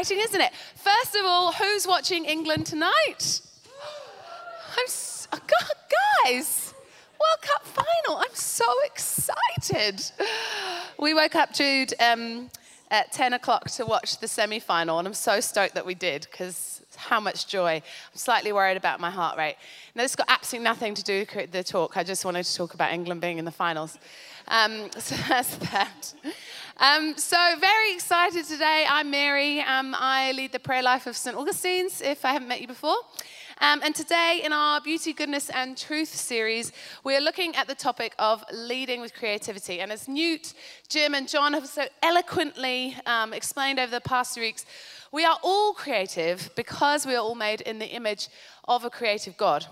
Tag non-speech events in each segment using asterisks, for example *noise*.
Exciting, isn't it? First of all, who's watching England tonight? *gasps* I'm so, guys, World Cup final. I'm so excited. We woke up, Jude, um, at 10 o'clock to watch the semi final, and I'm so stoked that we did because how much joy. I'm slightly worried about my heart rate. Now, this got absolutely nothing to do with the talk. I just wanted to talk about England being in the finals. Um, *laughs* so that's that. Um, so, very excited today. I'm Mary. Um, I lead the prayer life of St. Augustine's, if I haven't met you before. Um, and today, in our Beauty, Goodness, and Truth series, we're looking at the topic of leading with creativity. And as Newt, Jim, and John have so eloquently um, explained over the past weeks, we are all creative because we are all made in the image of a creative God.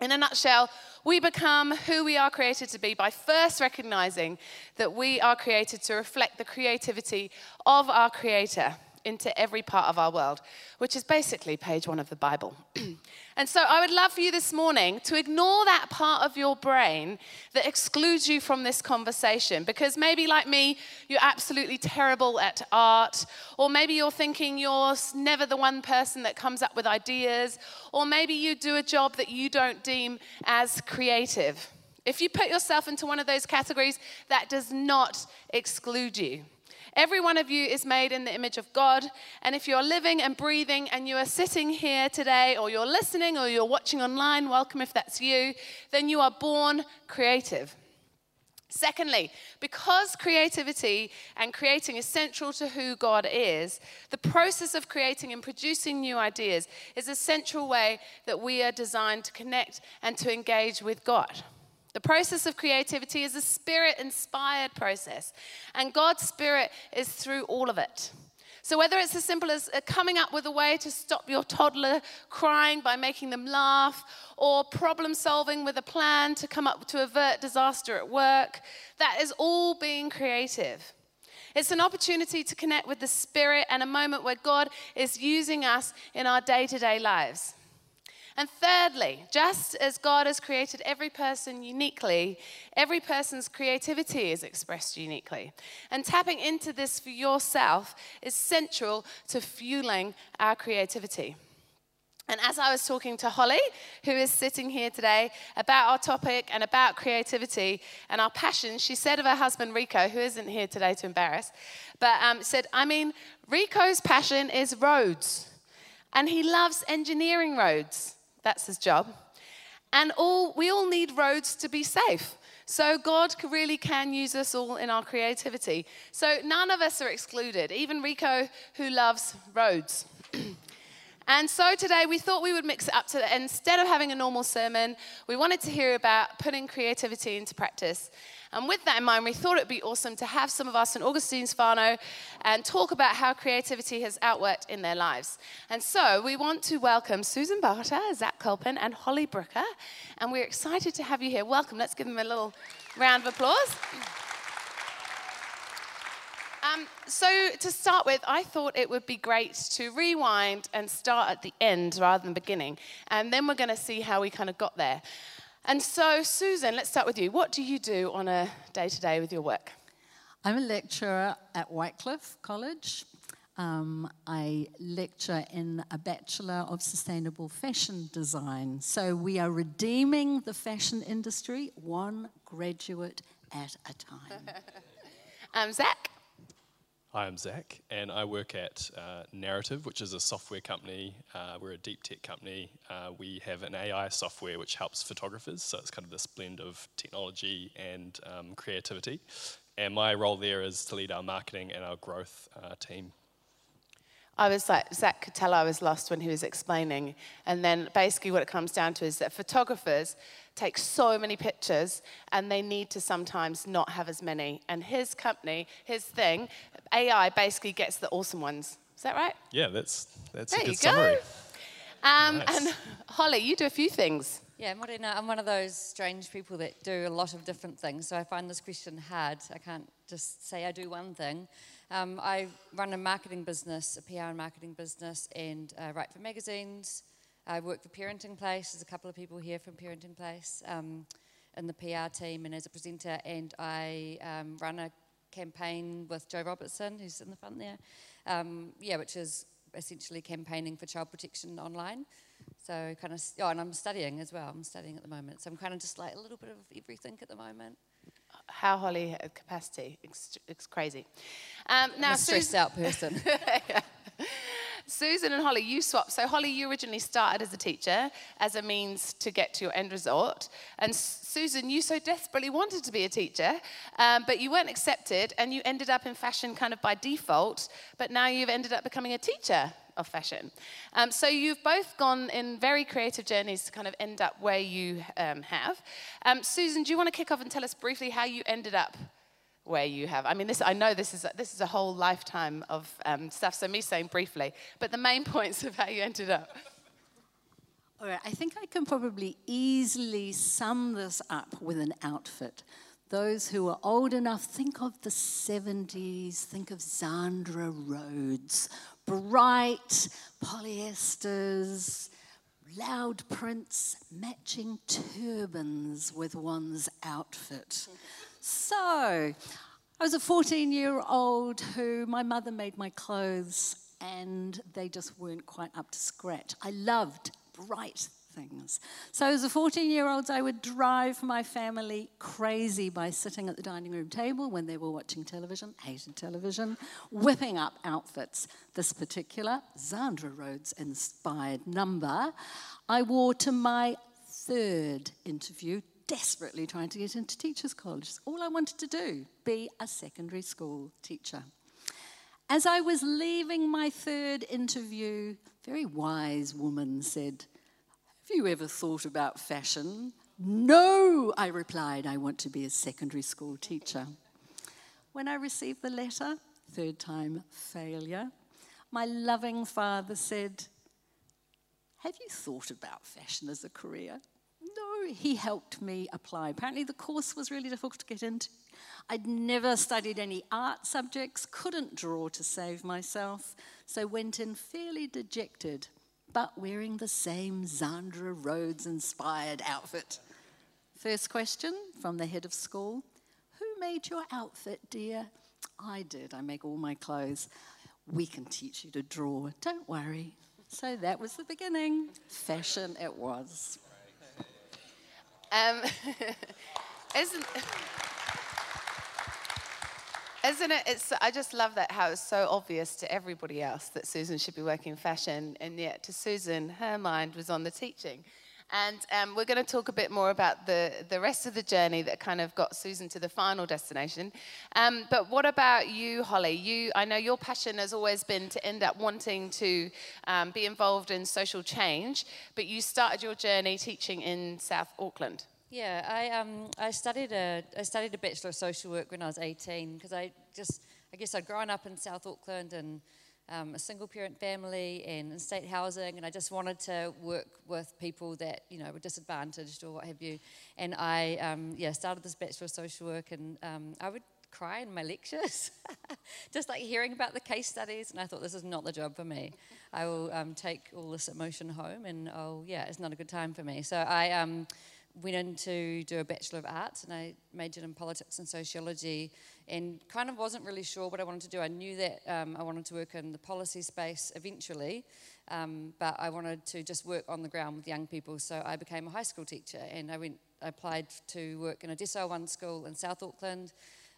In a nutshell, we become who we are created to be by first recognizing that we are created to reflect the creativity of our Creator into every part of our world, which is basically page one of the Bible. *clears throat* and so I would love for you this morning to ignore that part of your brain that excludes you from this conversation, because maybe, like me, you're absolutely terrible at art, or maybe you're thinking you're never the one person that comes up with ideas, or maybe you do a job that you don't deem as creative. If you put yourself into one of those categories, that does not exclude you. Every one of you is made in the image of God. And if you're living and breathing and you are sitting here today, or you're listening, or you're watching online, welcome if that's you, then you are born creative. Secondly, because creativity and creating is central to who God is, the process of creating and producing new ideas is a central way that we are designed to connect and to engage with God. The process of creativity is a spirit inspired process, and God's spirit is through all of it. So, whether it's as simple as uh, coming up with a way to stop your toddler crying by making them laugh, or problem solving with a plan to come up to avert disaster at work, that is all being creative. It's an opportunity to connect with the Spirit and a moment where God is using us in our day to day lives. And thirdly, just as God has created every person uniquely, every person's creativity is expressed uniquely. And tapping into this for yourself is central to fueling our creativity. And as I was talking to Holly, who is sitting here today, about our topic and about creativity and our passion, she said of her husband Rico, who isn't here today to embarrass, but um, said, I mean, Rico's passion is roads, and he loves engineering roads. That's his job. And all, we all need roads to be safe. So God really can use us all in our creativity. So none of us are excluded, even Rico, who loves roads. *clears throat* and so today we thought we would mix it up to instead of having a normal sermon, we wanted to hear about putting creativity into practice. And with that in mind, we thought it would be awesome to have some of our St. Augustine's whānau and talk about how creativity has outworked in their lives. And so we want to welcome Susan Barter, Zach Colpin, and Holly Brooker. And we're excited to have you here. Welcome. Let's give them a little round of applause. Um, so, to start with, I thought it would be great to rewind and start at the end rather than beginning. And then we're going to see how we kind of got there. And so, Susan, let's start with you. What do you do on a day to day with your work? I'm a lecturer at Whitecliffe College. Um, I lecture in a Bachelor of Sustainable Fashion Design. So we are redeeming the fashion industry one graduate at a time. *laughs* um, Zach? Hi, I'm Zach, and I work at uh, Narrative, which is a software company. Uh, we're a deep tech company. Uh, we have an AI software which helps photographers, so it's kind of this blend of technology and um, creativity. And my role there is to lead our marketing and our growth uh, team. I was like, Zach could tell I was lost when he was explaining. And then basically, what it comes down to is that photographers take so many pictures and they need to sometimes not have as many. And his company, his thing, AI basically gets the awesome ones. Is that right? Yeah, that's, that's there a good summary. Um, nice. And Holly, you do a few things. Yeah, Morena, I'm one of those strange people that do a lot of different things. So I find this question hard. I can't just say I do one thing. Um, I run a marketing business, a PR and marketing business, and uh, write for magazines, I work for Parenting Place. There's a couple of people here from Parenting Place um, in the PR team and as a presenter, and I um, run a campaign with Joe Robertson, who's in the front there. Um, yeah, which is essentially campaigning for child protection online. So kind of, oh, and I'm studying as well. I'm studying at the moment. So I'm kind of just like a little bit of everything at the moment. How Holly capacity? It's, it's crazy. Um, now, I'm a stressed out person. *laughs* yeah. Susan and Holly, you swapped. So, Holly, you originally started as a teacher as a means to get to your end result. And Susan, you so desperately wanted to be a teacher, um, but you weren't accepted and you ended up in fashion kind of by default. But now you've ended up becoming a teacher of fashion. Um, so, you've both gone in very creative journeys to kind of end up where you um, have. Um, Susan, do you want to kick off and tell us briefly how you ended up? where you have. I mean, this, I know this is, a, this is a whole lifetime of um, stuff, so me saying briefly, but the main *laughs* points of how you ended up. All right, I think I can probably easily sum this up with an outfit. Those who are old enough, think of the 70s, think of Zandra Rhodes, bright polyesters, loud prints, matching turbans with one's outfit. So, I was a 14 year old who my mother made my clothes and they just weren't quite up to scratch. I loved bright things. So, as a 14 year old, I would drive my family crazy by sitting at the dining room table when they were watching television, hated television, whipping up outfits. This particular Zandra Rhodes inspired number I wore to my third interview desperately trying to get into teachers' college. All I wanted to do, be a secondary school teacher. As I was leaving my third interview, a very wise woman said, Have you ever thought about fashion? No, I replied, I want to be a secondary school teacher. When I received the letter, third time failure, my loving father said, Have you thought about fashion as a career? No, he helped me apply. Apparently, the course was really difficult to get into. I'd never studied any art subjects, couldn't draw to save myself, so went in fairly dejected, but wearing the same Zandra Rhodes inspired outfit. First question from the head of school Who made your outfit, dear? I did. I make all my clothes. We can teach you to draw. Don't worry. So that was the beginning. Fashion it was. Um, *laughs* isn't, isn't it? It's, I just love that how it's so obvious to everybody else that Susan should be working in fashion, and yet to Susan, her mind was on the teaching. And um, we're going to talk a bit more about the, the rest of the journey that kind of got Susan to the final destination. Um, but what about you, Holly? You, I know your passion has always been to end up wanting to um, be involved in social change, but you started your journey teaching in South Auckland. Yeah, I, um, I, studied a, I studied a Bachelor of Social Work when I was 18 because I just, I guess I'd grown up in South Auckland and um, a single parent family and in state housing, and I just wanted to work with people that you know were disadvantaged or what have you. And I um, yeah started this bachelor of social work, and um, I would cry in my lectures, *laughs* just like hearing about the case studies. And I thought this is not the job for me. I will um, take all this emotion home, and oh yeah, it's not a good time for me. So I um, went in to do a Bachelor of Arts and I majored in politics and sociology and kind of wasn't really sure what I wanted to do. I knew that um, I wanted to work in the policy space eventually, um, but I wanted to just work on the ground with young people. So I became a high school teacher and I went. I applied to work in a Decile 1 school in South Auckland.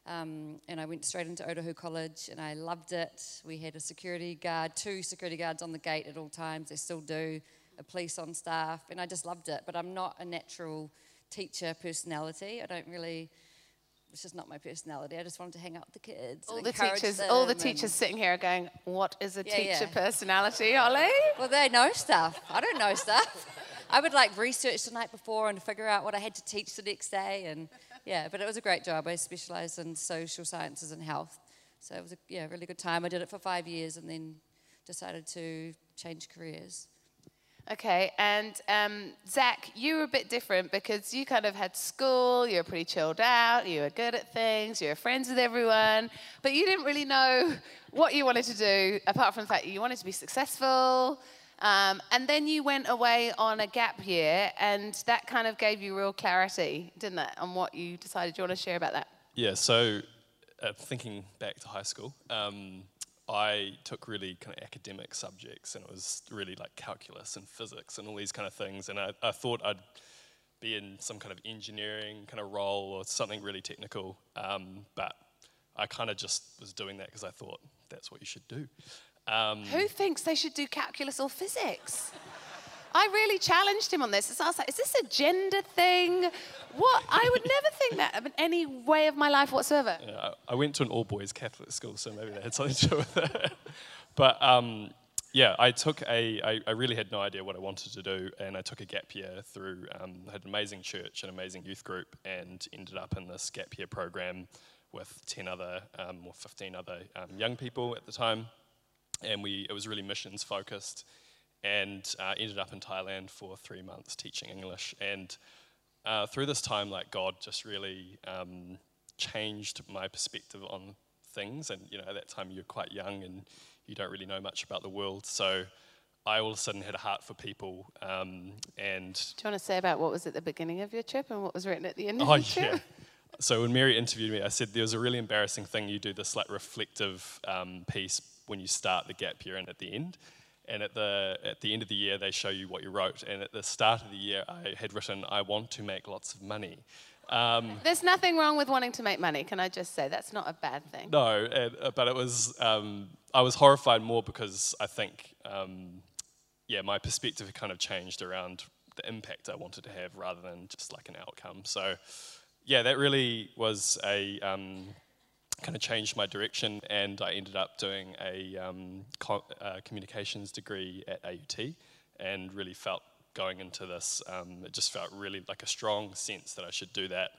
Um, and I went straight into Otahuhu College and I loved it. We had a security guard, two security guards on the gate at all times, they still do a police on staff, and I just loved it. But I'm not a natural teacher personality. I don't really. It's just not my personality. I just wanted to hang out with the kids. All the teachers, all the teachers sitting here are going, "What is a yeah, teacher yeah. personality, Ollie?" Well, they know stuff. I don't know stuff. I would like research the night before and figure out what I had to teach the next day, and yeah. But it was a great job. I specialised in social sciences and health, so it was a yeah really good time. I did it for five years, and then decided to change careers. Okay, and um, Zach, you were a bit different because you kind of had school, you were pretty chilled out, you were good at things, you were friends with everyone, but you didn't really know *laughs* what you wanted to do apart from the fact that you wanted to be successful. Um, and then you went away on a gap year, and that kind of gave you real clarity, didn't it, on what you decided you want to share about that? Yeah, so uh, thinking back to high school, um, I took really kind of academic subjects, and it was really like calculus and physics and all these kind of things. And I, I thought I'd be in some kind of engineering kind of role or something really technical. Um, but I kind of just was doing that because I thought that's what you should do. Um, Who thinks they should do calculus or physics? I really challenged him on this. I was like, is this a gender thing? What? I would never think that in any way of my life whatsoever. Yeah, I went to an all boys Catholic school, so maybe that had something to do with it. *laughs* but um, yeah, I took a, I, I really had no idea what I wanted to do, and I took a gap year through, um, had an amazing church, an amazing youth group, and ended up in this gap year program with 10 other, um, or 15 other um, young people at the time. And we, it was really missions focused, and uh, ended up in Thailand for three months teaching English. And uh, through this time, like God just really um, changed my perspective on things. And you know, at that time you're quite young and you don't really know much about the world. So I all of a sudden had a heart for people. Um, and Do you want to say about what was at the beginning of your trip and what was written at the end of oh your trip? yeah. So when Mary interviewed me, I said there was a really embarrassing thing. You do this like reflective um, piece when you start the gap year and at the end. And at the at the end of the year, they show you what you wrote. And at the start of the year, I had written, "I want to make lots of money." Um, There's nothing wrong with wanting to make money. Can I just say that's not a bad thing? No, and, uh, but it was. Um, I was horrified more because I think, um, yeah, my perspective kind of changed around the impact I wanted to have rather than just like an outcome. So, yeah, that really was a um, kind of changed my direction, and I ended up doing a um, co- uh, communications degree at AUT, and really felt going into this, um, it just felt really like a strong sense that I should do that.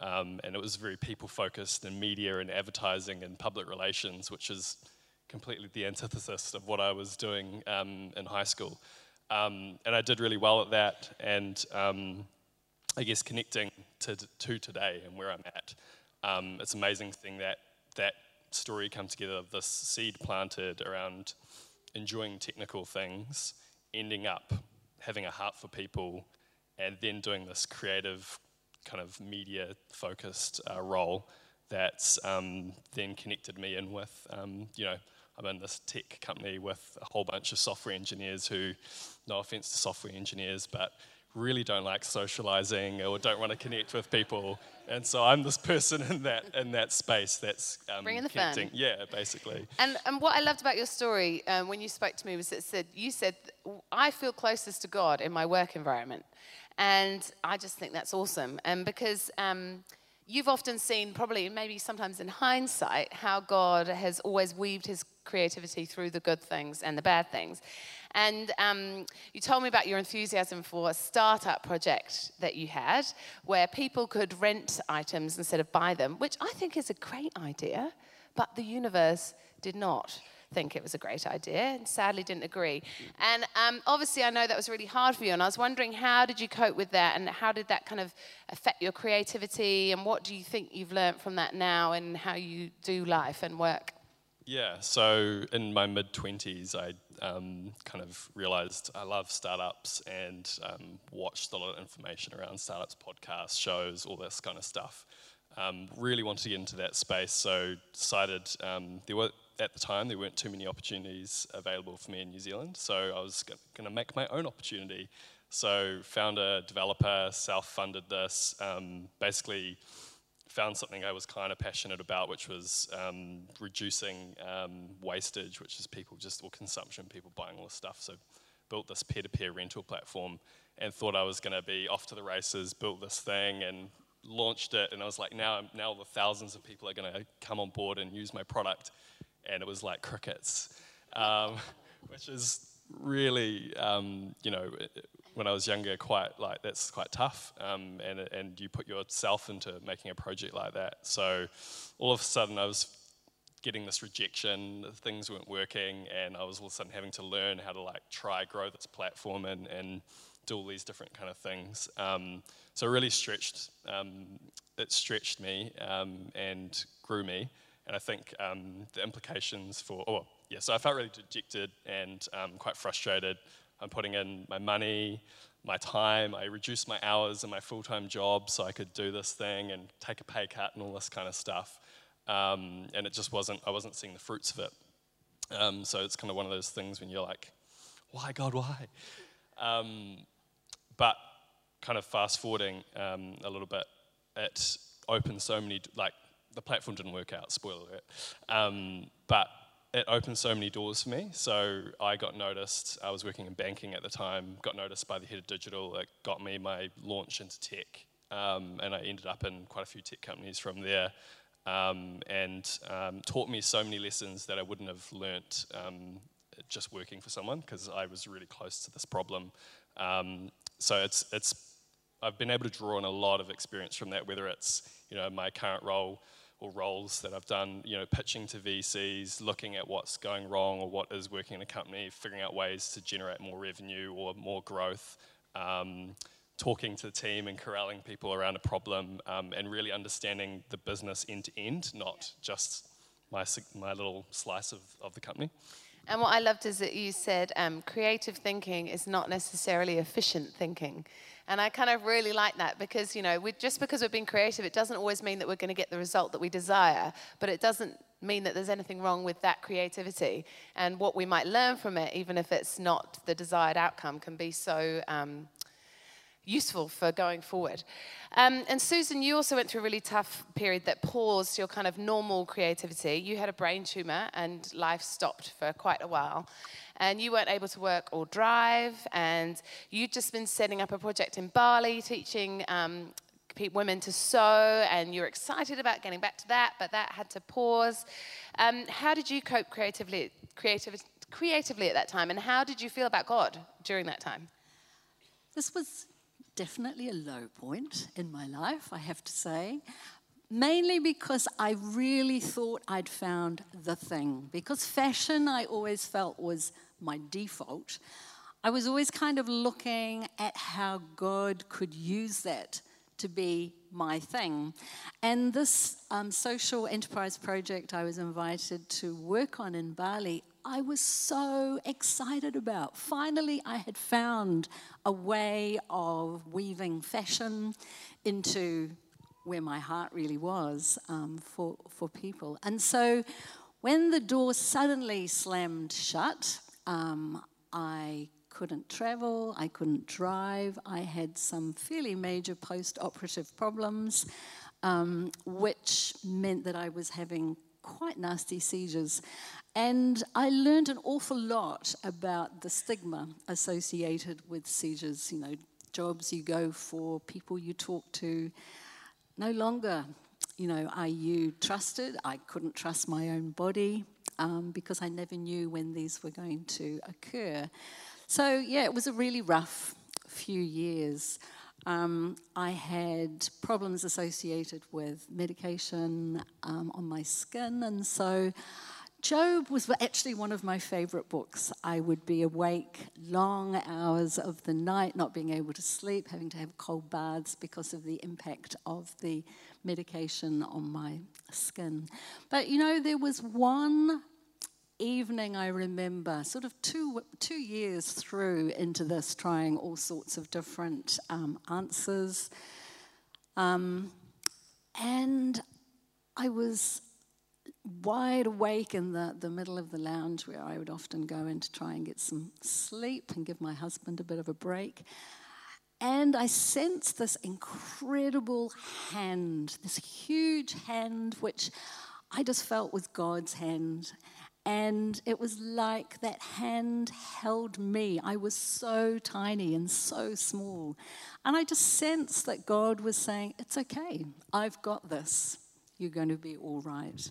Um, and it was very people focused and media and advertising and public relations, which is completely the antithesis of what I was doing um, in high school. Um, and I did really well at that, and um, I guess connecting to, to today and where I'm at, um, it's amazing thing that that story come together of this seed planted around enjoying technical things, ending up having a heart for people, and then doing this creative kind of media focused uh, role that's um, then connected me in with, um, you know, I'm in this tech company with a whole bunch of software engineers who, no offense to software engineers, but really don't like socializing or don't want to connect with people. And so I'm this *laughs* person in that in that space that's um, Bringing the fun. Yeah, basically. And, and what I loved about your story um, when you spoke to me was that said you said I feel closest to God in my work environment, and I just think that's awesome. And because um, you've often seen, probably maybe sometimes in hindsight, how God has always weaved His creativity through the good things and the bad things. And um, you told me about your enthusiasm for a startup project that you had where people could rent items instead of buy them, which I think is a great idea, but the universe did not think it was a great idea and sadly didn't agree. And um, obviously, I know that was really hard for you, and I was wondering how did you cope with that and how did that kind of affect your creativity and what do you think you've learned from that now and how you do life and work? Yeah, so in my mid 20s, I um, kind of realized I love startups and um, watched a lot of information around startups, podcasts, shows, all this kind of stuff. Um, really wanted to get into that space, so decided um, there were at the time there weren't too many opportunities available for me in New Zealand, so I was going to make my own opportunity. So found a developer, self-funded this, um, basically found something I was kind of passionate about, which was um, reducing um, wastage, which is people just, or consumption, people buying all this stuff. So built this peer-to-peer rental platform and thought I was going to be off to the races, built this thing and launched it. And I was like, now, now the thousands of people are going to come on board and use my product. And it was like crickets, um, *laughs* which is really, um, you know, when I was younger, quite like that's quite tough, um, and and you put yourself into making a project like that. So all of a sudden, I was getting this rejection, things weren't working, and I was all of a sudden having to learn how to like try grow this platform and and do all these different kind of things. Um, so it really stretched um, it stretched me um, and grew me, and I think um, the implications for oh yeah, so I felt really dejected and um, quite frustrated. I'm putting in my money, my time. I reduced my hours in my full time job so I could do this thing and take a pay cut and all this kind of stuff. um, and it just wasn't. I wasn't seeing the fruits of it. Um, so it's kind of one of those things when you're like, why God, why? Um, but kind of fast forwarding um, a little bit, it opened so many like the platform didn't work out. Spoiler alert. Um, but it opened so many doors for me. So I got noticed. I was working in banking at the time. Got noticed by the head of digital. It got me my launch into tech, um, and I ended up in quite a few tech companies from there. Um, and um, taught me so many lessons that I wouldn't have learnt um, just working for someone because I was really close to this problem. Um, so it's it's I've been able to draw on a lot of experience from that, whether it's you know my current role or roles that I've done, you know, pitching to VCs, looking at what's going wrong or what is working in a company, figuring out ways to generate more revenue or more growth, um, talking to the team and corralling people around a problem, um, and really understanding the business end to end, not just my, my little slice of, of the company. And what I loved is that you said um, creative thinking is not necessarily efficient thinking. And I kind of really like that because, you know, just because we're being creative, it doesn't always mean that we're going to get the result that we desire, but it doesn't mean that there's anything wrong with that creativity. And what we might learn from it, even if it's not the desired outcome, can be so um, useful for going forward. Um, and Susan, you also went through a really tough period that paused your kind of normal creativity. You had a brain tumor and life stopped for quite a while and you weren't able to work or drive, and you'd just been setting up a project in Bali teaching um, women to sew, and you're excited about getting back to that, but that had to pause. Um, how did you cope creatively, creative, creatively at that time, and how did you feel about God during that time? This was definitely a low point in my life, I have to say. Mainly because I really thought I'd found the thing. Because fashion, I always felt was my default, I was always kind of looking at how God could use that to be my thing. And this um, social enterprise project I was invited to work on in Bali, I was so excited about. Finally, I had found a way of weaving fashion into where my heart really was um, for, for people. And so when the door suddenly slammed shut, um, I couldn't travel, I couldn't drive, I had some fairly major post operative problems, um, which meant that I was having quite nasty seizures. And I learned an awful lot about the stigma associated with seizures. You know, jobs you go for, people you talk to. No longer, you know, are you trusted? I couldn't trust my own body um, because I never knew when these were going to occur. So, yeah, it was a really rough few years. Um, I had problems associated with medication um, on my skin, and so Job was actually one of my favorite books. I would be awake long hours of the night, not being able to sleep, having to have cold baths because of the impact of the medication on my skin. But you know, there was one evening I remember, sort of two, two years through into this, trying all sorts of different um, answers. Um, and I was wide awake in the, the middle of the lounge where I would often go in to try and get some sleep and give my husband a bit of a break. And I sensed this incredible hand, this huge hand, which I just felt was God's hand. And it was like that hand held me. I was so tiny and so small. And I just sensed that God was saying, It's okay, I've got this. You're going to be all right.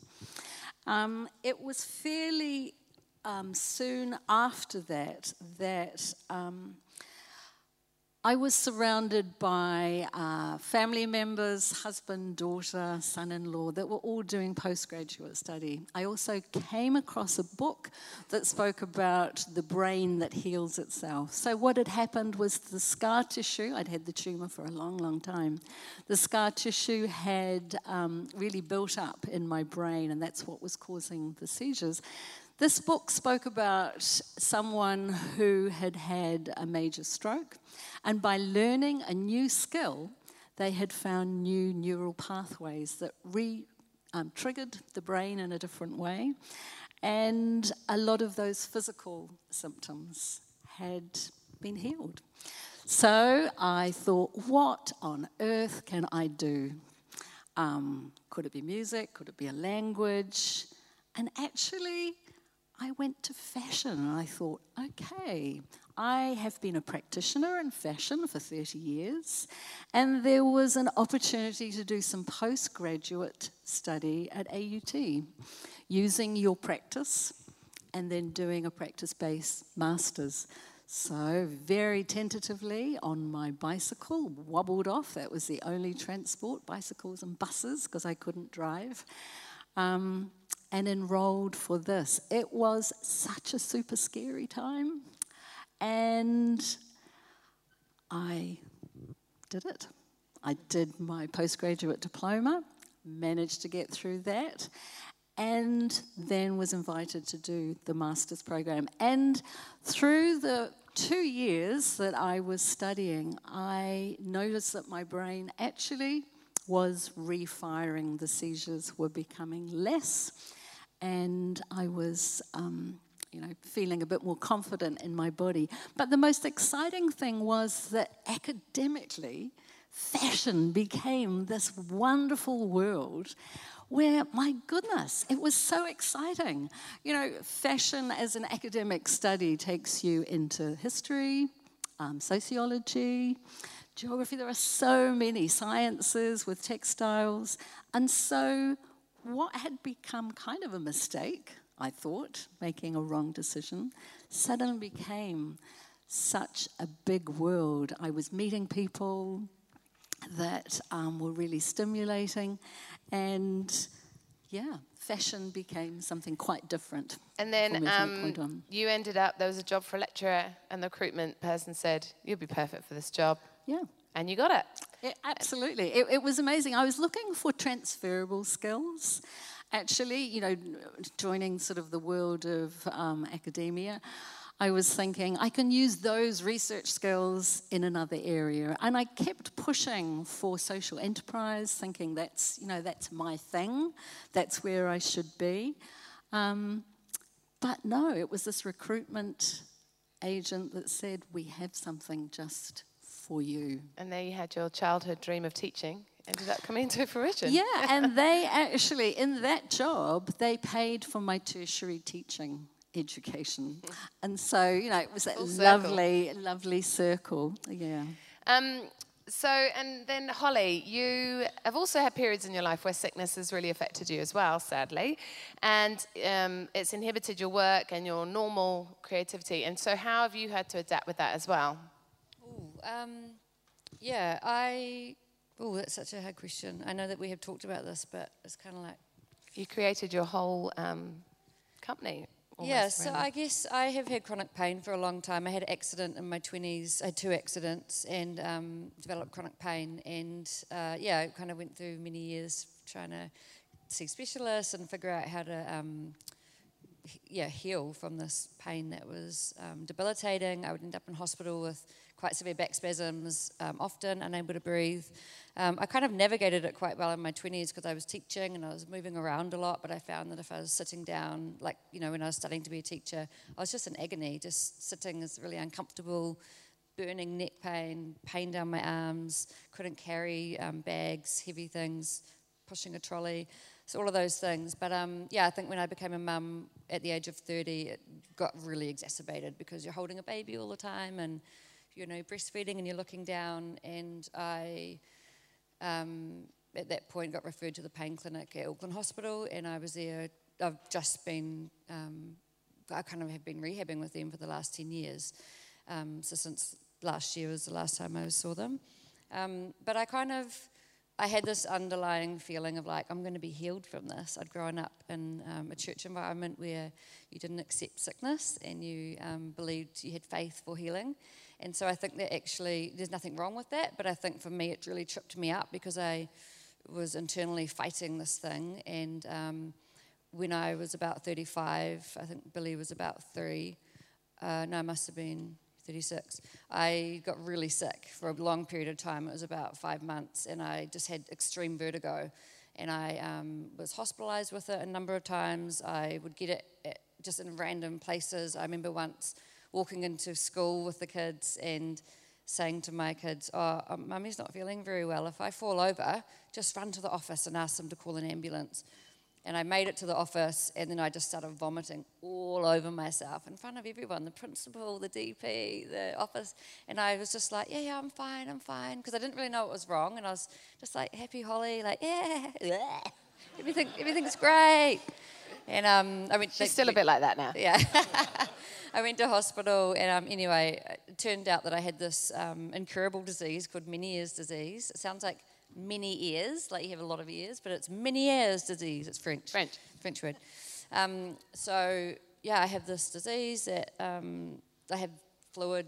Um, it was fairly um, soon after that that um, I was surrounded by uh, family members, husband, daughter, son in law, that were all doing postgraduate study. I also came across a book that spoke about the brain that heals itself. So, what had happened was the scar tissue, I'd had the tumor for a long, long time, the scar tissue had um, really built up in my brain, and that's what was causing the seizures. This book spoke about someone who had had a major stroke, and by learning a new skill, they had found new neural pathways that re um, triggered the brain in a different way. And a lot of those physical symptoms had been healed. So I thought, what on earth can I do? Um, could it be music? Could it be a language? And actually, I went to fashion and I thought, okay, I have been a practitioner in fashion for 30 years, and there was an opportunity to do some postgraduate study at AUT using your practice and then doing a practice based master's. So, very tentatively on my bicycle, wobbled off. That was the only transport bicycles and buses because I couldn't drive. Um, and enrolled for this. It was such a super scary time. And I did it. I did my postgraduate diploma, managed to get through that, and then was invited to do the master's program. And through the two years that I was studying, I noticed that my brain actually was refiring. The seizures were becoming less, and I was. Um, you know, feeling a bit more confident in my body. But the most exciting thing was that academically, fashion became this wonderful world where, my goodness, it was so exciting. You know, fashion as an academic study takes you into history, um, sociology, geography. There are so many sciences with textiles. And so, what had become kind of a mistake, I thought, making a wrong decision, suddenly became such a big world. I was meeting people that um, were really stimulating. And yeah, fashion became something quite different. And then um, you ended up, there was a job for a lecturer, and the recruitment person said, You'll be perfect for this job. Yeah. And you got it. It absolutely. It, it was amazing. I was looking for transferable skills. Actually, you know, joining sort of the world of um, academia. I was thinking I can use those research skills in another area. And I kept pushing for social enterprise, thinking that's, you know, that's my thing, that's where I should be. Um, but no, it was this recruitment agent that said, We have something just for you. And there you had your childhood dream of teaching ended up coming to fruition. Yeah, *laughs* and they actually, in that job, they paid for my tertiary teaching education. *laughs* And so, you know, it was that lovely, lovely circle. Yeah. Um, so, and then Holly, you have also had periods in your life where sickness has really affected you as well, sadly. And um, it's inhibited your work and your normal creativity. And so, how have you had to adapt with that as well? Um, yeah, I. Oh, that's such a hard question. I know that we have talked about this, but it's kind of like. You created your whole um, company yeah, so I guess I have had chronic pain for a long time. I had an accident in my 20s, I had two accidents and um, developed chronic pain. And uh, yeah, I kind of went through many years trying to see specialists and figure out how to um, yeah, heal from this pain that was um, debilitating. I would end up in hospital with quite severe back spasms, um, often unable to breathe. Um, I kind of navigated it quite well in my 20s because I was teaching and I was moving around a lot, but I found that if I was sitting down, like, you know, when I was studying to be a teacher, I was just in agony. Just sitting is really uncomfortable, burning neck pain, pain down my arms, couldn't carry um, bags, heavy things, pushing a trolley. So all of those things. But um, yeah, I think when I became a mum at the age of 30, it got really exacerbated because you're holding a baby all the time and, you know, breastfeeding and you're looking down. And I um, at that point, got referred to the pain clinic at Auckland Hospital, and I was there. I've just been, um, I kind of have been rehabbing with them for the last 10 years. Um, so since last year was the last time I saw them. Um, but I kind of, I had this underlying feeling of like, I'm going to be healed from this. I'd grown up in um, a church environment where you didn't accept sickness and you um, believed you had faith for healing. And so I think that actually there's nothing wrong with that, but I think for me it really tripped me up because I was internally fighting this thing. And um, when I was about 35, I think Billy was about three, uh, no, I must have been 36, I got really sick for a long period of time. It was about five months, and I just had extreme vertigo. and I um, was hospitalized with it a number of times. I would get it at, just in random places. I remember once walking into school with the kids and saying to my kids, Oh, um, mummy's not feeling very well. If I fall over, just run to the office and ask them to call an ambulance. And I made it to the office, and then I just started vomiting all over myself in front of everyone the principal, the DP, the office. And I was just like, Yeah, yeah, I'm fine, I'm fine. Because I didn't really know what was wrong. And I was just like, Happy Holly, like, Yeah, *laughs* everything, everything's great. And um, I went. She's still a bit like that now. Yeah. *laughs* I went to hospital, and um, anyway, it turned out that I had this um, incurable disease called Meniere's disease. It sounds like many ears, like you have a lot of ears, but it's Meniere's disease. It's French. French. French word. Um, so, yeah, I have this disease that um, I have fluid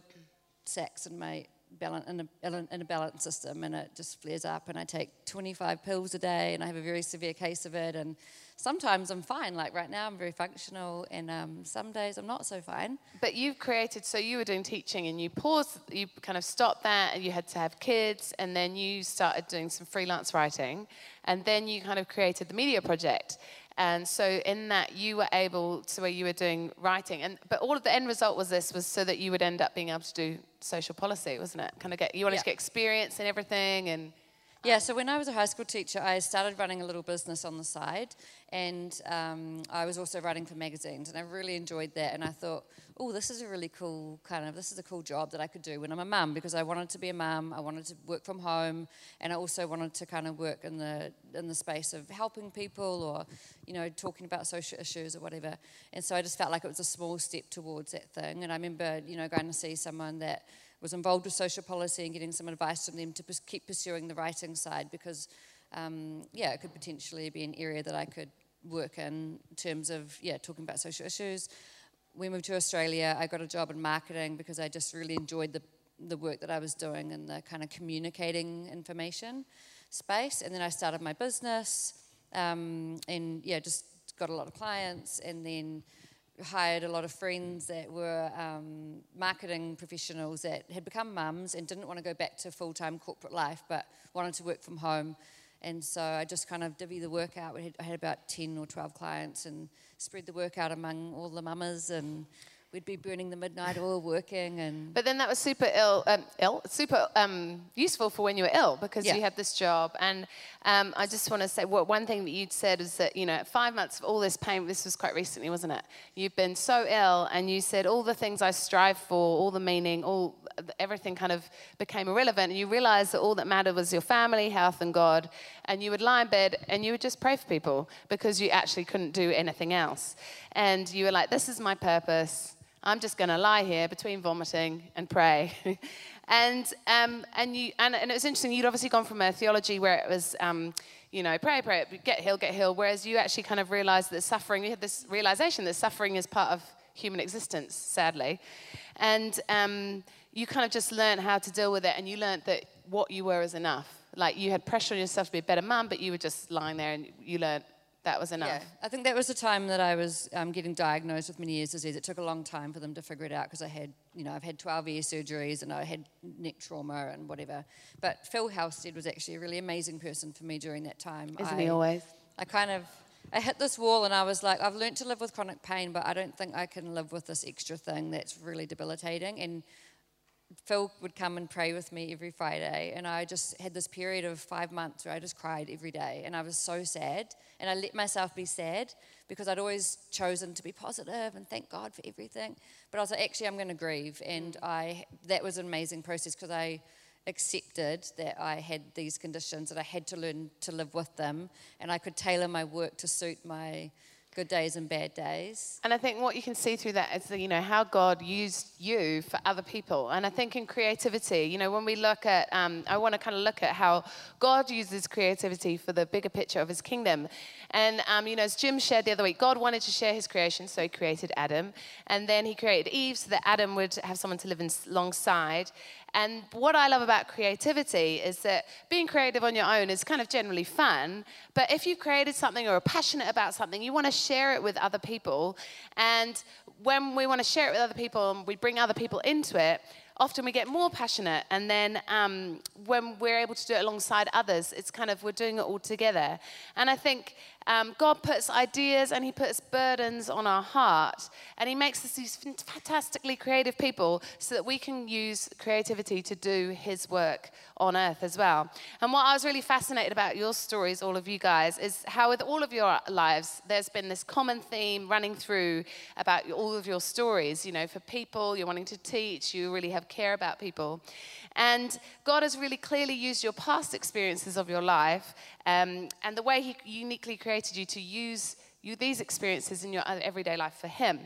sacs in my balance, in a, in a balance system, and it just flares up, and I take 25 pills a day, and I have a very severe case of it, and sometimes I'm fine. Like right now, I'm very functional, and um, some days I'm not so fine. But you've created, so you were doing teaching and you paused, you kind of stopped that and you had to have kids, and then you started doing some freelance writing, and then you kind of created the media project. And so in that you were able to where you were doing writing and but all of the end result was this was so that you would end up being able to do social policy, wasn't it? Kind of get you wanted Yeah. to get experience and everything and Yeah, so when I was a high school teacher, I started running a little business on the side, and um, I was also writing for magazines, and I really enjoyed that. And I thought, oh, this is a really cool kind of this is a cool job that I could do when I'm a mum because I wanted to be a mum, I wanted to work from home, and I also wanted to kind of work in the in the space of helping people or, you know, talking about social issues or whatever. And so I just felt like it was a small step towards that thing. And I remember, you know, going to see someone that was involved with social policy and getting some advice from them to keep pursuing the writing side because, um, yeah, it could potentially be an area that I could work in, in terms of, yeah, talking about social issues. We moved to Australia. I got a job in marketing because I just really enjoyed the, the work that I was doing in the kind of communicating information space. And then I started my business um, and, yeah, just got a lot of clients and then hired a lot of friends that were um, marketing professionals that had become mums and didn't want to go back to full time corporate life but wanted to work from home. And so I just kind of divvy the work out. I had about 10 or 12 clients and spread the work out among all the mamas and we'd be burning the midnight oil working and But then that was super ill, um, ill, super um, useful for when you were ill because Yeah. you had this job. And um, I just want to say, what one thing that you'd said is that you know, five months of all this pain. This was quite recently, wasn't it? You've been so ill, and you said all the things I strive for, all the meaning, all everything kind of became irrelevant. And you realized that all that mattered was your family, health, and God. And you would lie in bed and you would just pray for people because you actually couldn't do anything else. And you were like, "This is my purpose." I'm just going to lie here between vomiting and pray. *laughs* and, um, and, you, and, and it was interesting, you'd obviously gone from a theology where it was, um, you know, pray, pray, get healed, get healed, whereas you actually kind of realized that suffering, you had this realization that suffering is part of human existence, sadly. And um, you kind of just learned how to deal with it, and you learned that what you were is enough. Like you had pressure on yourself to be a better mum, but you were just lying there and you learned that was enough. Yeah, I think that was the time that I was um, getting diagnosed with Meniere's disease. It took a long time for them to figure it out because I had, you know, I've had 12 ear surgeries and I had neck trauma and whatever. But Phil Halstead was actually a really amazing person for me during that time. Isn't I, he always? I kind of, I hit this wall and I was like, I've learned to live with chronic pain, but I don't think I can live with this extra thing that's really debilitating. And Phil would come and pray with me every Friday, and I just had this period of five months where I just cried every day, and I was so sad, and I let myself be sad because I'd always chosen to be positive and thank God for everything. But I was like, actually, I'm going to grieve, and mm. I that was an amazing process because I accepted that I had these conditions that I had to learn to live with them, and I could tailor my work to suit my good days and bad days. And I think what you can see through that is, you know, how God used you for other people. And I think in creativity, you know, when we look at, um, I want to kind of look at how God uses creativity for the bigger picture of His kingdom. And um, you know, as Jim shared the other week, God wanted to share His creation, so He created Adam, and then He created Eve so that Adam would have someone to live alongside. And what I love about creativity is that being creative on your own is kind of generally fun. But if you've created something or are passionate about something, you want to share it with other people. And when we want to share it with other people and we bring other people into it, often we get more passionate. And then um, when we're able to do it alongside others, it's kind of we're doing it all together. And I think um, God puts ideas and He puts burdens on our heart, and He makes us these fantastically creative people so that we can use creativity to do His work on earth as well. And what I was really fascinated about your stories, all of you guys, is how with all of your lives, there's been this common theme running through about all of your stories. You know, for people, you're wanting to teach, you really have care about people. And God has really clearly used your past experiences of your life um, and the way He uniquely created you to use you, these experiences in your everyday life for Him.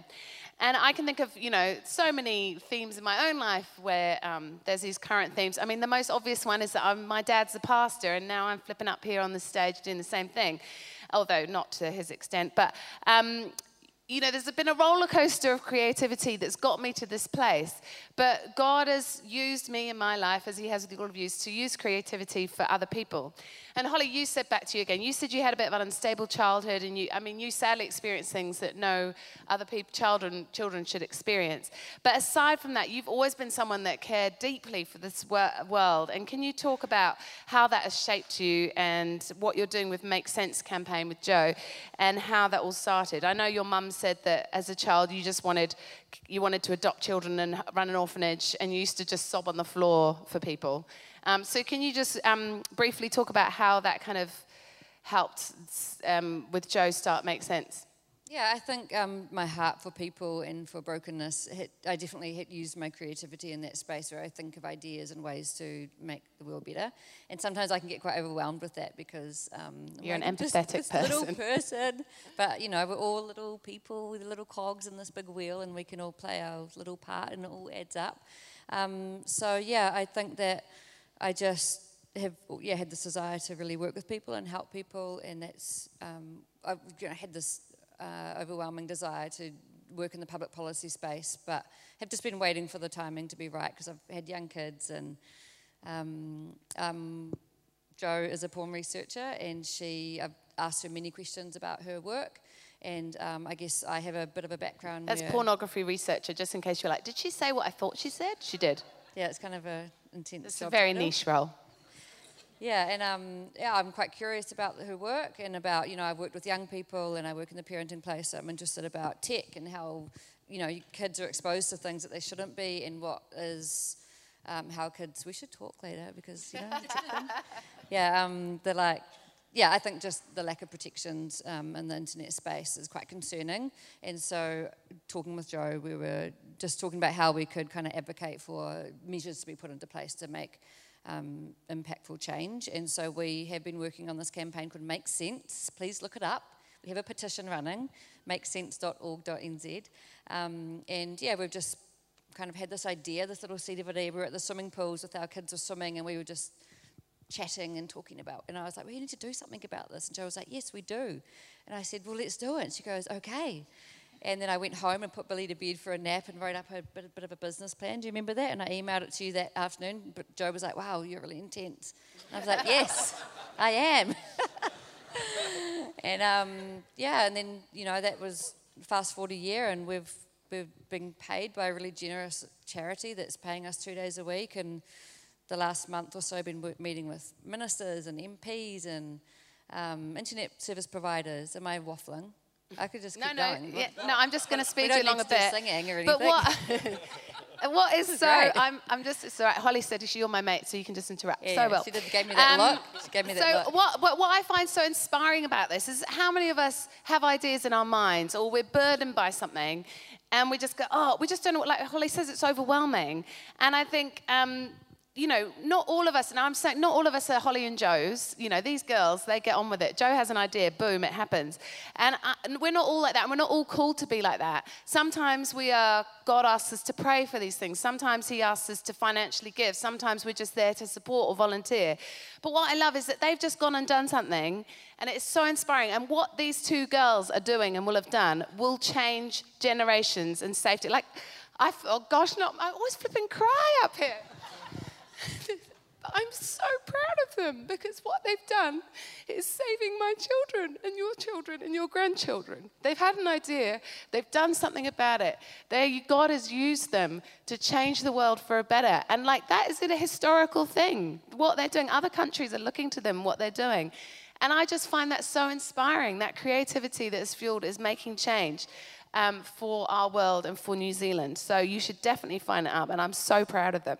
And I can think of, you know, so many themes in my own life where um, there's these current themes. I mean, the most obvious one is that I'm, my dad's a pastor, and now I'm flipping up here on the stage doing the same thing, although not to his extent. But um, you know, there's been a roller coaster of creativity that's got me to this place. But God has used me in my life, as He has with all of you, to use creativity for other people. And Holly, you said back to you again, you said you had a bit of an unstable childhood, and you, I mean, you sadly experienced things that no other people, children, children should experience. But aside from that, you've always been someone that cared deeply for this world. And can you talk about how that has shaped you and what you're doing with Make Sense campaign with Joe and how that all started? I know your mum said that as a child you just wanted you wanted to adopt children and run an orphanage, and you used to just sob on the floor for people. Um, so, can you just um, briefly talk about how that kind of helped um, with Joe start make sense? Yeah, I think um, my heart for people and for brokenness, hit, I definitely hit, use my creativity in that space where I think of ideas and ways to make the world better. And sometimes I can get quite overwhelmed with that because um, you're like, an empathetic this, this person. little person, but you know we're all little people with little cogs in this big wheel, and we can all play our little part, and it all adds up. Um, so yeah, I think that I just have yeah had this desire to really work with people and help people, and that's um, I've you know, had this uh, overwhelming desire to work in the public policy space, but have just been waiting for the timing to be right because I've had young kids and um, um, Joe is a porn researcher and she I've asked her many questions about her work and um, I guess I have a bit of a background. As pornography researcher, just in case you're like, did she say what I thought she said? She did. Yeah, it's kind of a intense. It's a very title. niche role. Yeah, and um, yeah, I'm quite curious about her work and about, you know, I've worked with young people and I work in the parenting place. So I'm interested about tech and how, you know, kids are exposed to things that they shouldn't be and what is, um, how kids, we should talk later because, you know, *laughs* yeah, um, they're like, yeah, I think just the lack of protections um, in the internet space is quite concerning. And so, talking with Joe, we were just talking about how we could kind of advocate for measures to be put into place to make um, impactful change. And so we have been working on this campaign called Make Sense. Please look it up. We have a petition running, makesense.org.nz. Um, and yeah, we've just kind of had this idea, this little seed of an idea. We were at the swimming pools with our kids were swimming and we were just chatting and talking about and I was like, we need to do something about this. And Joe was like, yes, we do. And I said, well, let's do it. And she goes, okay. And then I went home and put Billy to bed for a nap and wrote up a bit, a bit, of a business plan. Do you remember that? And I emailed it to you that afternoon. But Joe was like, wow, you're really intense. And I was like, yes, I am. *laughs* and um, yeah, and then, you know, that was fast forward a year and we've, we've been paid by a really generous charity that's paying us two days a week. And the last month or so, I've been meeting with ministers and MPs and um, internet service providers. Am I waffling? I could just no, keep no, going. Yeah, no. I'm just going to speed you along a bit. Singing or anything. But what? *laughs* what is so? Great. I'm, I'm just. It's all right. Holly said you're my mate, so you can just interrupt. Yeah, so well. She did, gave me that um, look. She gave me so that look. what, what? What I find so inspiring about this is how many of us have ideas in our minds, or we're burdened by something, and we just go, oh, we just don't know. What, like Holly says, it's overwhelming. And I think um, you know, not all of us, and I'm saying not all of us are Holly and Joe's. You know, these girls, they get on with it. Joe has an idea, boom, it happens. And, I, and, we're not all like that, and we're not all called to be like that. Sometimes we are, God asks us to pray for these things. Sometimes He asks us to financially give. Sometimes we're just there to support or volunteer. But what I love is that they've just gone and done something, and it's so inspiring. And what these two girls are doing and will have done will change generations and safety. Like, I, oh gosh, not, I always flipping cry up here. *laughs* I'm so proud of them because what they've done is saving my children and your children and your grandchildren. They've had an idea, they've done something about it. They, God has used them to change the world for a better. And like that is a historical thing. What they're doing, other countries are looking to them, what they're doing. And I just find that so inspiring. That creativity that is fueled is making change. Um, for our world and for New Zealand. So you should definitely find it up, and I'm so proud of them.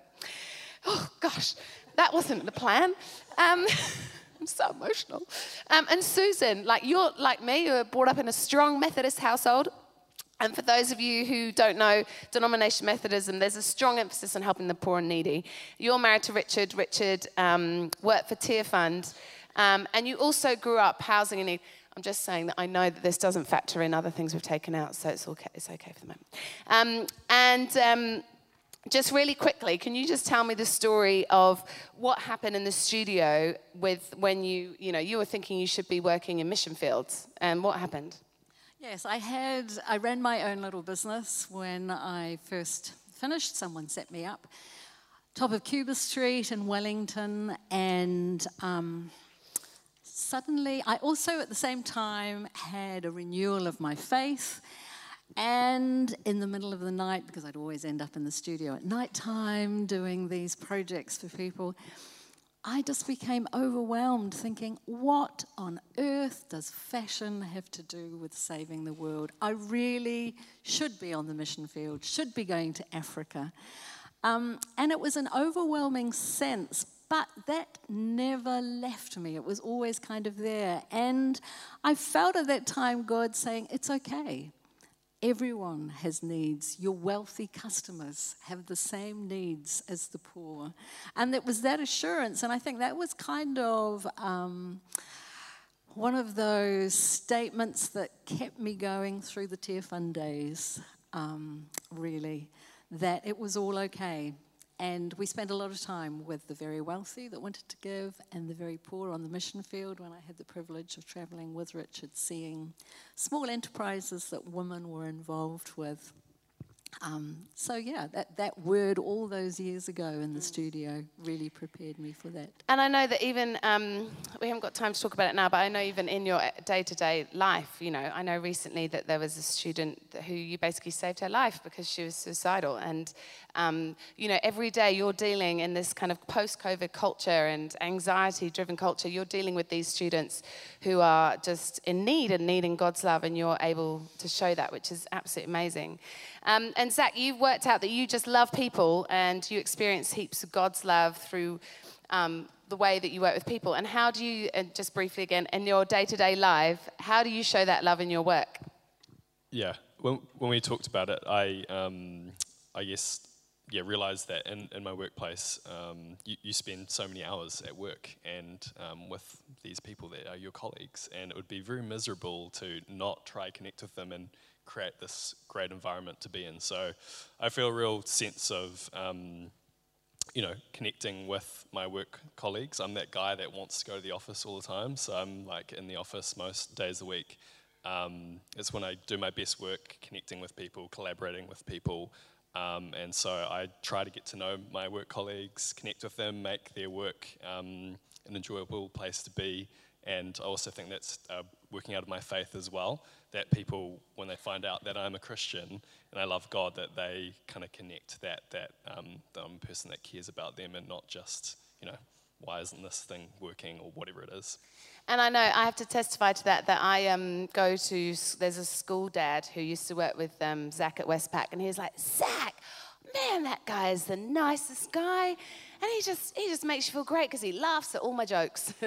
Oh, gosh that wasn't the plan. Um, *laughs* I'm so emotional. Um, and Susan, like you're like me, you were brought up in a strong Methodist household. And for those of you who don't know denomination Methodism, there's a strong emphasis on helping the poor and needy. You're married to Richard. Richard um, worked for Tear Fund. Um, and you also grew up housing in need. I'm just saying that I know that this doesn't factor in other things we've taken out, so it's okay, it's okay for the moment. Um, and um, just really quickly, can you just tell me the story of what happened in the studio with when you, you know, you were thinking you should be working in mission fields, and what happened? Yes, I had, I ran my own little business when I first finished. Someone set me up. Top of Cuba Street in Wellington, and um, suddenly I also at the same time had a renewal of my faith and in the middle of the night, because I'd always end up in the studio at night time doing these projects for people, I just became overwhelmed thinking, what on earth does fashion have to do with saving the world? I really should be on the mission field, should be going to Africa. Um, and it was an overwhelming sense, but that never left me. It was always kind of there. And I felt at that time God saying, it's okay. Everyone has needs. Your wealthy customers have the same needs as the poor. And it was that assurance, and I think that was kind of um, one of those statements that kept me going through the Tear Fund days, um, really, that it was all okay. And we spent a lot of time with the very wealthy that wanted to give and the very poor on the mission field when I had the privilege of traveling with Richard, seeing small enterprises that women were involved with. Um, so yeah, that, that word all those years ago in the studio really prepared me for that. And I know that even um, we haven't got time to talk about it now, but I know even in your day-to-day life, you know, I know recently that there was a student who you basically saved her life because she was suicidal, and um, you know, every day you're dealing in this kind of post-COVID culture and anxiety-driven culture. You're dealing with these students who are just in need and needing God's love, and you're able to show that, which is absolutely amazing. Um, and Zach, you've worked out that you just love people and you experience heaps of God's love through um, the way that you work with people. And how do you, and just briefly again, in your day to day life, how do you show that love in your work? Yeah, when, when we talked about it, I, um, I guess, yeah, realized that in, in my workplace, um, you, you, spend so many hours at work and um, with these people that are your colleagues, and it would be very miserable to not try connect with them and create this great environment to be in. So I feel a real sense of, um, you know, connecting with my work colleagues. I'm that guy that wants to go to the office all the time, so I'm like in the office most days a week. Um, it's when I do my best work, connecting with people, collaborating with people. Um, and so I try to get to know my work colleagues, connect with them, make their work um, an enjoyable place to be. And I also think that's uh, working out of my faith as well that people, when they find out that I'm a Christian and I love God, that they kind of connect that that, um, that I'm a person that cares about them and not just you know why isn't this thing working or whatever it is. And I know I have to testify to that. That I um, go to there's a school dad who used to work with um, Zach at Westpac, and he was like, Zach, man, that guy is the nicest guy, and he just he just makes you feel great because he laughs at all my jokes. *laughs*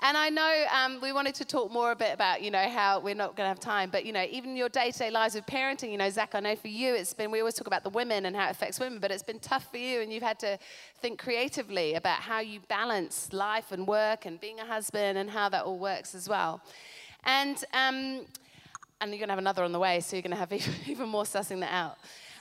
And I know um, we wanted to talk more a bit about, you know, how we're not going to have time, but, you know, even your day to day lives with parenting, you know, Zach, I know for you it's been, we always talk about the women and how it affects women, but it's been tough for you and you've had to think creatively about how you balance life and work and being a husband and how that all works as well. And, um, and you're going to have another on the way, so you're going to have *laughs* even, even more sussing that out.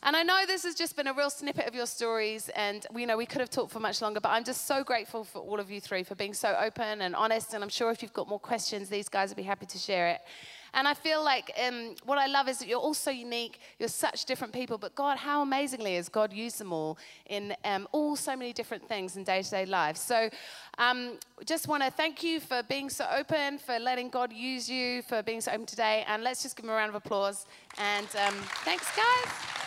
And I know this has just been a real snippet of your stories, and we you know we could have talked for much longer, but I'm just so grateful for all of you three for being so open and honest. And I'm sure if you've got more questions, these guys would be happy to share it. And I feel like um, what I love is that you're all so unique. You're such different people. But God, how amazingly has God used them all in um, all so many different things in day to day life. So um, just want to thank you for being so open, for letting God use you, for being so open today. And let's just give them a round of applause. And um, thanks, guys.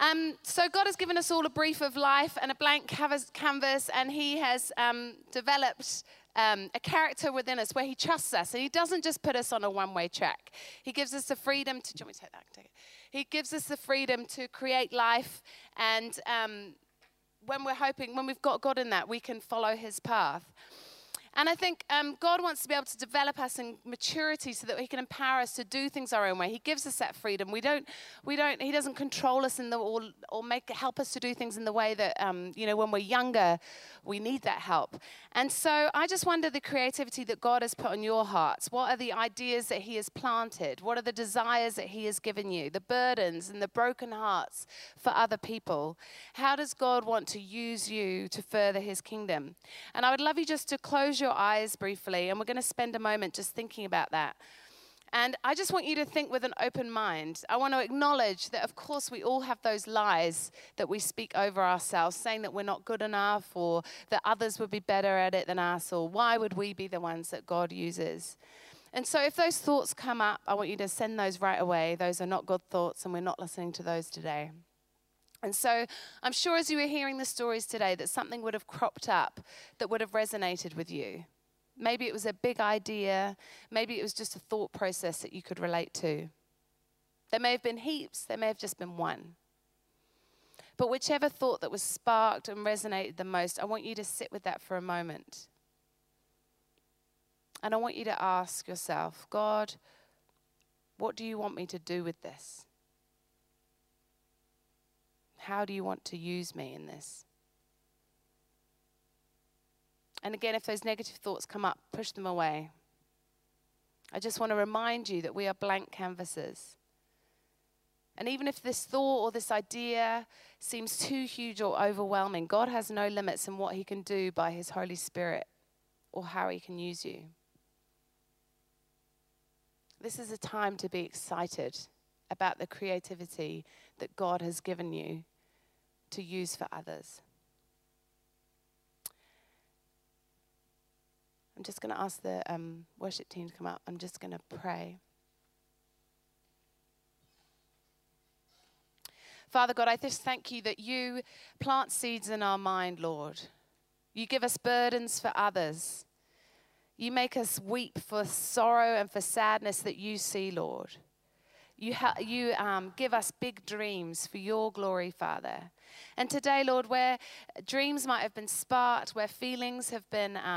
Um, so God has given us all a brief of life and a blank canvas, and He has um, developed um, a character within us where He trusts us, and He doesn't just put us on a one-way track. He gives us the freedom to. Do you want me to take that? Take. He gives us the freedom to create life, and um, when we're hoping, when we've got God in that, we can follow His path. And I think um, God wants to be able to develop us in maturity so that He can empower us to do things our own way. He gives us that freedom. We don't, we don't. He doesn't control us in the or, or make help us to do things in the way that um, you know when we're younger, we need that help. And so I just wonder the creativity that God has put on your hearts. What are the ideas that He has planted? What are the desires that He has given you? The burdens and the broken hearts for other people. How does God want to use you to further His kingdom? And I would love you just to close your your eyes briefly, and we're going to spend a moment just thinking about that. And I just want you to think with an open mind. I want to acknowledge that, of course, we all have those lies that we speak over ourselves, saying that we're not good enough or that others would be better at it than us, or why would we be the ones that God uses? And so, if those thoughts come up, I want you to send those right away. Those are not God thoughts, and we're not listening to those today. And so I'm sure as you were hearing the stories today that something would have cropped up that would have resonated with you. Maybe it was a big idea, maybe it was just a thought process that you could relate to. There may have been heaps, there may have just been one. But whichever thought that was sparked and resonated the most, I want you to sit with that for a moment. And I want you to ask yourself, God, what do you want me to do with this? How do you want to use me in this? And again, if those negative thoughts come up, push them away. I just want to remind you that we are blank canvases. And even if this thought or this idea seems too huge or overwhelming, God has no limits in what He can do by His Holy Spirit or how He can use you. This is a time to be excited about the creativity that God has given you to use for others. I'm just going to ask the um, worship team to come up. I'm just going to pray. Father God, I just thank you that you plant seeds in our mind, Lord. You give us burdens for others. You make us weep for sorrow and for sadness that you see, Lord. You, ha- you um, give us big dreams for your glory, Father. And today, Lord, where dreams might have been sparked, where feelings have been. Um,